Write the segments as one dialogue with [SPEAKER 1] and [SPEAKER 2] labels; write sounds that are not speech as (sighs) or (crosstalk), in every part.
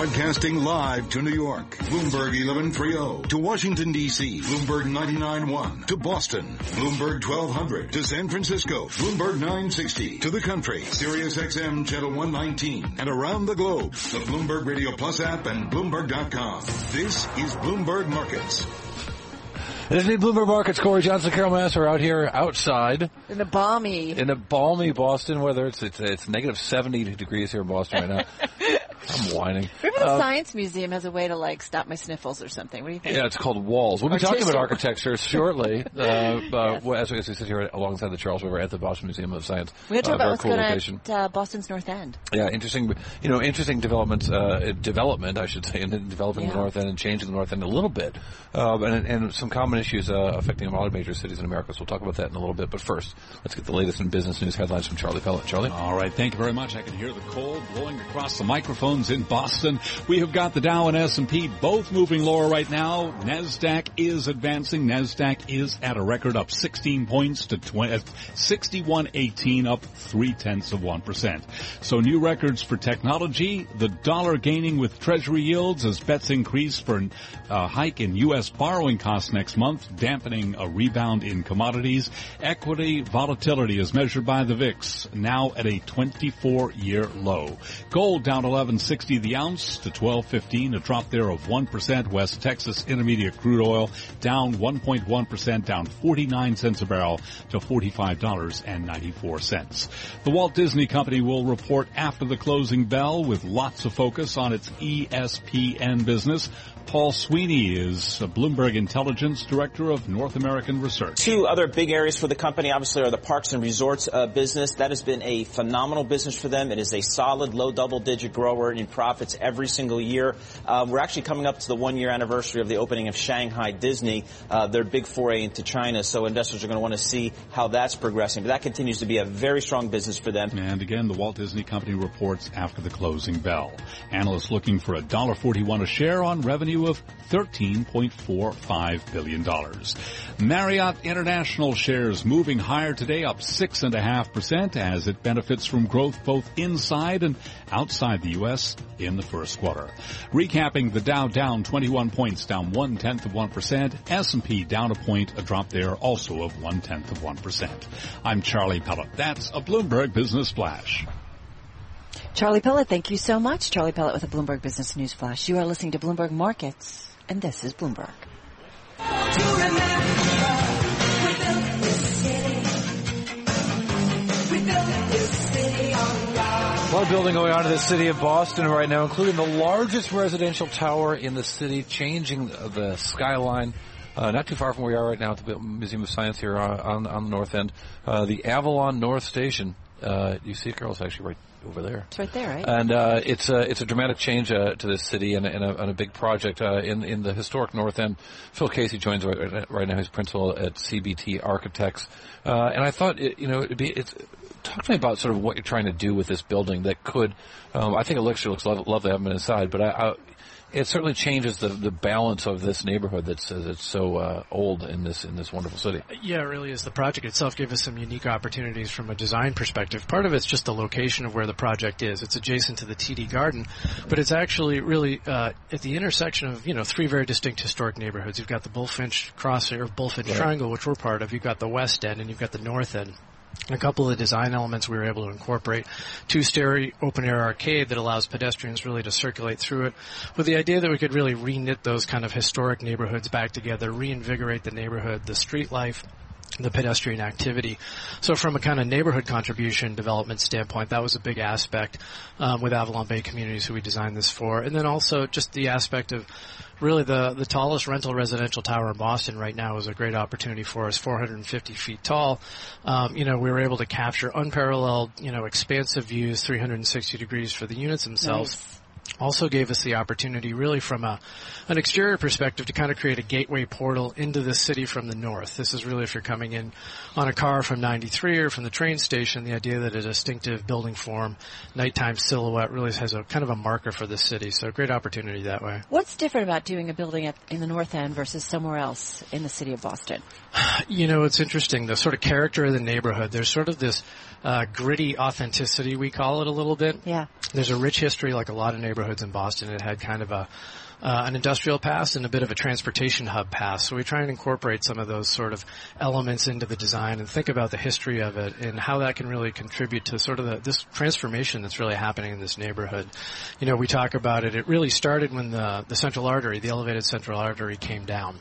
[SPEAKER 1] Broadcasting live to New York, Bloomberg 1130. To Washington, D.C., Bloomberg 99.1. To Boston, Bloomberg 1200. To San Francisco, Bloomberg 960. To the country, Sirius XM Channel 119. And around the globe, the Bloomberg Radio Plus app and Bloomberg.com. This is Bloomberg Markets.
[SPEAKER 2] This is Bloomberg Markets. Cory Johnson, Carol Massar out here outside
[SPEAKER 3] In the balmy.
[SPEAKER 2] in a balmy Boston weather. It's it's, it's negative 70 degrees here in Boston right now. (laughs) I'm whining.
[SPEAKER 3] Maybe the
[SPEAKER 2] Uh,
[SPEAKER 3] Science Museum has a way to like stop my sniffles or something. What do you think?
[SPEAKER 2] Yeah, it's called walls. We'll be talking about architecture shortly. (laughs) Uh, uh, well, as we as we sit here alongside the Charles River at the Boston Museum of Science.
[SPEAKER 3] We got to
[SPEAKER 2] Uh,
[SPEAKER 3] talk about
[SPEAKER 2] very
[SPEAKER 3] what's
[SPEAKER 2] cool
[SPEAKER 3] going on
[SPEAKER 2] location.
[SPEAKER 3] at uh, Boston's North End.
[SPEAKER 2] Yeah, interesting. You know, interesting developments. Uh, development, I should say, (laughs) in developing the North End and changing the North End a little bit, uh, and, and some common issues uh, affecting a lot of major cities in America. So we'll talk about that in a little bit. But first, let's get the latest in business news headlines from Charlie Pellet. Charlie.
[SPEAKER 4] All right, thank you very much. I can hear the cold blowing across the microphones in Boston. We have got the Dow and S&P both moving lower right now. Nasdaq is advancing. Nasdaq is at a record up 16 points to 20, uh, 61.18, up three tenths of one percent. So new records for technology. The dollar gaining with Treasury yields as bets increase for a hike in U.S. borrowing costs next month, dampening a rebound in commodities. Equity volatility is measured by the VIX, now at a 24-year low. Gold down 11.60 the ounce to 12.15, a drop there of 1%. West Texas Intermediate crude oil down 1.1%, down 49 cents a barrel to $45.94. The Walt Disney Company will report after the closing bell with lots of focus on its ESPN business. Paul Sweeney is a Bloomberg Intelligence Director of North American Research.
[SPEAKER 5] Two other big areas for the company, obviously, are the parks and resorts uh, business. That has been a phenomenal business for them. It is a solid, low double-digit grower in profits every single year. Uh, we're actually coming up to the one-year anniversary of the opening of Shanghai Disney, uh, their big foray into China. So investors are going to want to see how that's progressing. But that continues to be a very strong business for them.
[SPEAKER 4] And again, the Walt Disney Company reports after the closing bell. Analysts looking for $1.41 a share on revenue of $13.45 billion. Marriott International shares moving higher today, up 6.5% as it benefits from growth both inside and outside the U.S. in the first quarter. Recapping the Dow down 21 points, down one tenth of 1%. S&P down a point, a drop there also of one tenth of 1%. I'm Charlie Pellet. That's a Bloomberg Business Flash.
[SPEAKER 3] Charlie Pellet, thank you so much. Charlie Pellet with a Bloomberg Business News Flash. You are listening to Bloomberg Markets, and this is Bloomberg.
[SPEAKER 2] A lot of building going on in the city of Boston right now, including the largest residential tower in the city, changing the skyline. Uh, not too far from where we are right now at the Museum of Science here on, on, on the north end. Uh, the Avalon North Station. Uh, you see it? It's actually right over there.
[SPEAKER 3] It's right there, right?
[SPEAKER 2] And uh, it's a it's a dramatic change uh, to this city and, a- and, a, and a big project uh, in in the historic North End. Phil Casey joins right, right now. He's principal at CBT Architects, uh, and I thought it, you know it'd be it's. Talk to me about sort of what you're trying to do with this building that could. Um, I think it looks looks lo- lovely. I haven't been inside, but I, I, it certainly changes the, the balance of this neighborhood that's that's so uh, old in this in this wonderful city.
[SPEAKER 6] Yeah, it really is. The project itself gave us some unique opportunities from a design perspective. Part of it's just the location of where the project is. It's adjacent to the TD Garden, but it's actually really uh, at the intersection of you know three very distinct historic neighborhoods. You've got the Bulfinch Cross or Bulfinch
[SPEAKER 2] Right.
[SPEAKER 6] Triangle, which we're part of. You've got the West End, and you've got the North End. A couple of the design elements we were able to incorporate. Two-story open-air arcade that allows pedestrians really to circulate through it with the idea that we could really reknit those kind of historic neighborhoods back together, reinvigorate the neighborhood, the street life, the pedestrian activity. So from a kind of neighborhood contribution development standpoint, that was a big aspect um, with Avalon Bay Communities who we designed this for. And then also just the aspect of really the, the tallest rental residential tower in Boston right now is a great opportunity for us, 450 feet tall. Um, you know, we were able to capture unparalleled, you know, expansive views, 360 degrees for the units themselves also gave us the opportunity really from a, an exterior perspective to kind of create a gateway portal into the city from the north. This is really if you're coming in on a car from 93 or from the train station, the idea that a distinctive building form, nighttime silhouette really has a kind of a marker for the city. So great opportunity that way.
[SPEAKER 3] What's different about doing a building at, in the North End versus somewhere else in the city of Boston? (sighs)
[SPEAKER 6] You know, it's interesting. The sort of character of the neighborhood. There's sort of this uh, gritty authenticity, we call it a little bit.
[SPEAKER 3] Yeah.
[SPEAKER 6] There's a rich history, like a lot of neighborhoods in Boston. It had kind of a uh, an industrial past and a bit of a transportation hub past. So we try and incorporate some of those sort of elements into the design and think about the history of it and how that can really contribute to sort of the, this transformation that's really happening in this neighborhood. You know, we talk about it. It really started when the the central artery, the elevated central artery, came down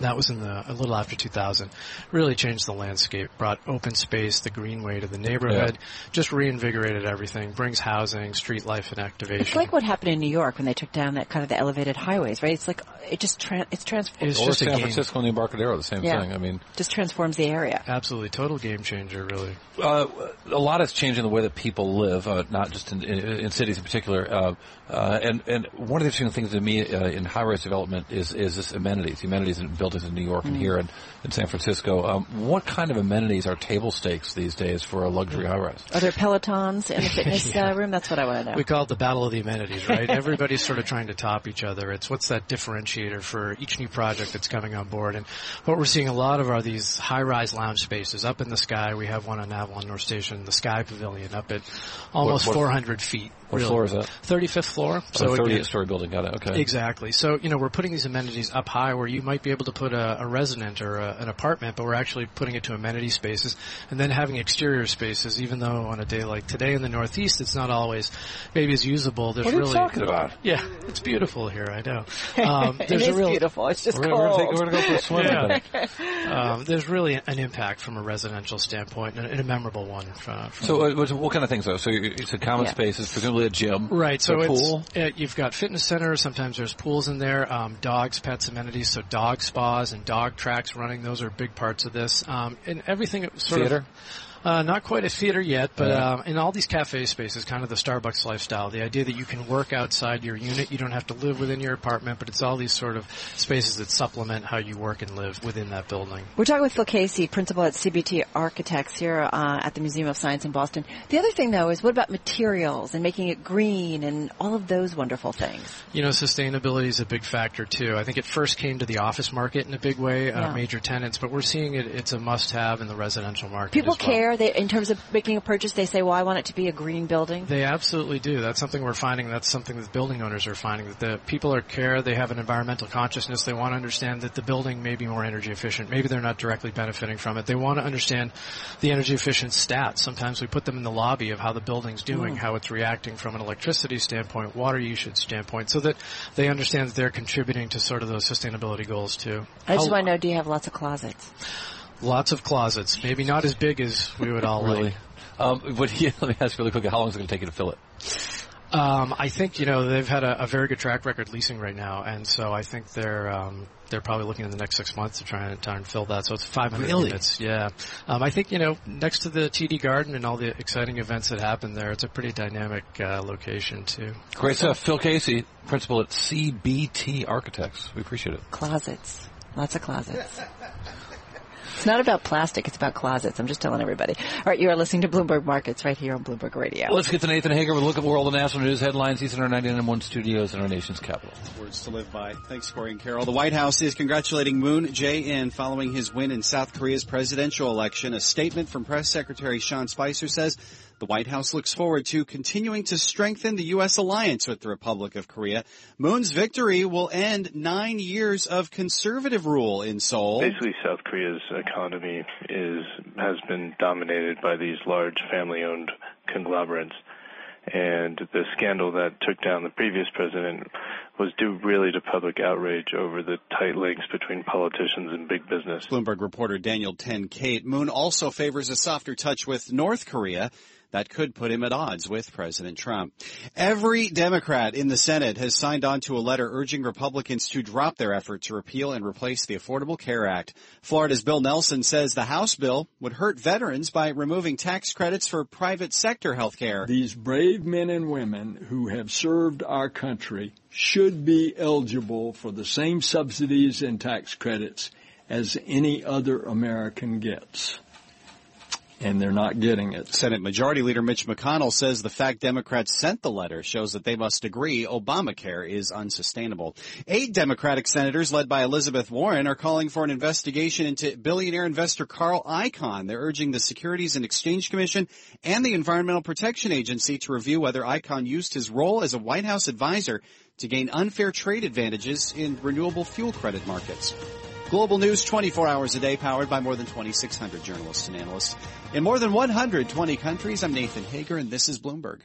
[SPEAKER 6] that was in the a little after 2000. Really changed the landscape, brought open space, the greenway to the neighborhood, yeah. just reinvigorated everything, brings housing, street life, and activation.
[SPEAKER 3] It's like what happened in New York when they took down that kind of the elevated highways, right? It's like it just tra- it's transformed.
[SPEAKER 2] It's or just San Francisco and the Embarcadero, the same
[SPEAKER 3] yeah.
[SPEAKER 2] thing. I mean,
[SPEAKER 3] just transforms the area.
[SPEAKER 6] Absolutely, total game changer, really.
[SPEAKER 2] Uh, a lot is changing the way that people live, uh, not just in, in, in, cities in particular. Uh, uh and and one of the interesting things to me uh, in high-rise development is is this amenities, amenities in buildings in New York mm. and here in, in San Francisco. Um, what kind of amenities are table stakes these days for a luxury high-rise?
[SPEAKER 3] Are there Pelotons in the fitness (laughs) uh, room? That's what I want to know.
[SPEAKER 6] We call it the battle of the amenities, right? Everybody's sort of trying to top each other. It's what's that differentiator for each new project that's coming on board. And what we're seeing a lot of are these high-rise lounge spaces up in the sky. We have one on Avalon North Station the Sky Pavilion up at almost what, what, 400 feet.
[SPEAKER 2] What really. floor is that?
[SPEAKER 6] 35th floor.
[SPEAKER 2] So oh, 30th story building. Got it. Okay.
[SPEAKER 6] Exactly. So you know we're putting these amenities up high where you might be able to put a, a resident or a, an apartment, but we're actually putting it to amenity spaces and then having exterior spaces. Even though on a day like today in the Northeast, it's not always maybe as usable.
[SPEAKER 2] There's
[SPEAKER 6] what
[SPEAKER 2] are
[SPEAKER 6] you
[SPEAKER 2] really talking about?
[SPEAKER 6] Yeah, it's beautiful here. I know. (laughs) Um,
[SPEAKER 3] it is real, beautiful. It's just
[SPEAKER 2] we're,
[SPEAKER 3] cold.
[SPEAKER 2] We're going to go for a swim.
[SPEAKER 6] Yeah. (laughs) um, there's really an impact from a residential standpoint and a memorable one.
[SPEAKER 2] Uh, so uh, what kind of things though? So it's a common yeah. space. It's presumably a gym.
[SPEAKER 6] Right. So
[SPEAKER 2] it's pool?
[SPEAKER 6] Uh, you've got fitness centers. Sometimes there's pools in there. Um, dogs, pets, amenities. So dog spas and dog tracks running. Those are big parts of this. Um, and everything sort
[SPEAKER 2] Theater?
[SPEAKER 6] of. Uh, not quite a theater yet, but yeah. uh, in all these cafe spaces, kind of the Starbucks lifestyle. The idea that you can work outside your unit, you don't have to live within your apartment, but it's all these sort of spaces that supplement how you work and live within that building.
[SPEAKER 3] We're talking with Phil Casey, principal at CBT Architects here uh, at the Museum of Science in Boston. The other thing, though, is what about materials and making it green and all of those wonderful things?
[SPEAKER 6] You know, sustainability is a big factor too. I think it first came to the office market in a big way, uh, yeah. major tenants, but we're seeing it. It's a must-have in the residential market.
[SPEAKER 3] People
[SPEAKER 6] well.
[SPEAKER 3] care they, in terms of making a purchase, they say, well, I want it to be a green building?
[SPEAKER 6] They absolutely do. That's something we're finding. That's something that building owners are finding. That the people are care. They have an environmental consciousness. They want to understand that the building may be more energy efficient. Maybe they're not directly benefiting from it. They want to understand the energy efficient stats. Sometimes we put them in the lobby of how the building's doing, mm. how it's reacting from an electricity standpoint, water usage standpoint, so that they understand that they're contributing to sort of those sustainability goals too.
[SPEAKER 3] I just how, want to know, do you have lots of closets?
[SPEAKER 6] Lots of closets. Maybe not as big as we would all (laughs)
[SPEAKER 2] really.
[SPEAKER 6] like.
[SPEAKER 2] Um, but yeah, (laughs) let me ask really quickly, how long is it going to take you to fill it?
[SPEAKER 6] Um, I think you know they've had a, a, very good track record leasing right now, and so I think they're um, they're probably looking in the next six months to try and, try and fill that. So it's 500
[SPEAKER 2] really?
[SPEAKER 6] units. Yeah, um, I think you know next to the TD Garden and all the exciting events that happen there, it's a pretty dynamic uh, location too.
[SPEAKER 2] Great stuff, Phil Casey, principal at CBT Architects. We appreciate it.
[SPEAKER 3] Closets, lots of closets. (laughs) It's not about plastic. It's about closets. I'm just telling everybody. All right, you are listening to Bloomberg Markets right here on Bloomberg Radio.
[SPEAKER 2] Let's get to Nathan Hager with a look at world and national news headlines. He's in our 99.1 studios in our nation's capital.
[SPEAKER 7] Words to live by. Thanks, Cory and Carol. The White House is congratulating Moon Jae-in following his win in South Korea's presidential election. A statement from Press Secretary Sean Spicer says the White House looks forward to continuing to strengthen the U.S. alliance with the Republic of Korea. Moon's victory will end nine years of conservative rule in Seoul.
[SPEAKER 8] Basically, South Korea's economy is has been dominated by these large family-owned conglomerates. And the scandal that took down the previous president was due really to public outrage over the tight links between politicians and big business.
[SPEAKER 7] Bloomberg reporter Daniel Ten Kate Moon also favors a softer touch with North Korea that could put him at odds with President Trump. Every Democrat in the Senate has signed on to a letter urging Republicans to drop their effort to repeal and replace the Affordable Care Act. Florida's Bill Nelson says the House bill would hurt veterans by removing tax credits for private sector health care.
[SPEAKER 9] These brave men and women who have served our country should be eligible for the same subsidies and tax credits as any other American gets. And they're not getting it.
[SPEAKER 7] Senate Majority Leader Mitch McConnell says the fact Democrats sent the letter shows that they must agree Obamacare is unsustainable. Eight Democratic senators led by Elizabeth Warren are calling for an investigation into billionaire investor Carl Icahn. They're urging the Securities and Exchange Commission and the Environmental Protection Agency to review whether Icahn used his role as a White House advisor to gain unfair trade advantages in renewable fuel credit markets. Global news 24 hours a day powered by more than 2,600 journalists and analysts in more than 120 countries. I'm Nathan Hager and this is Bloomberg.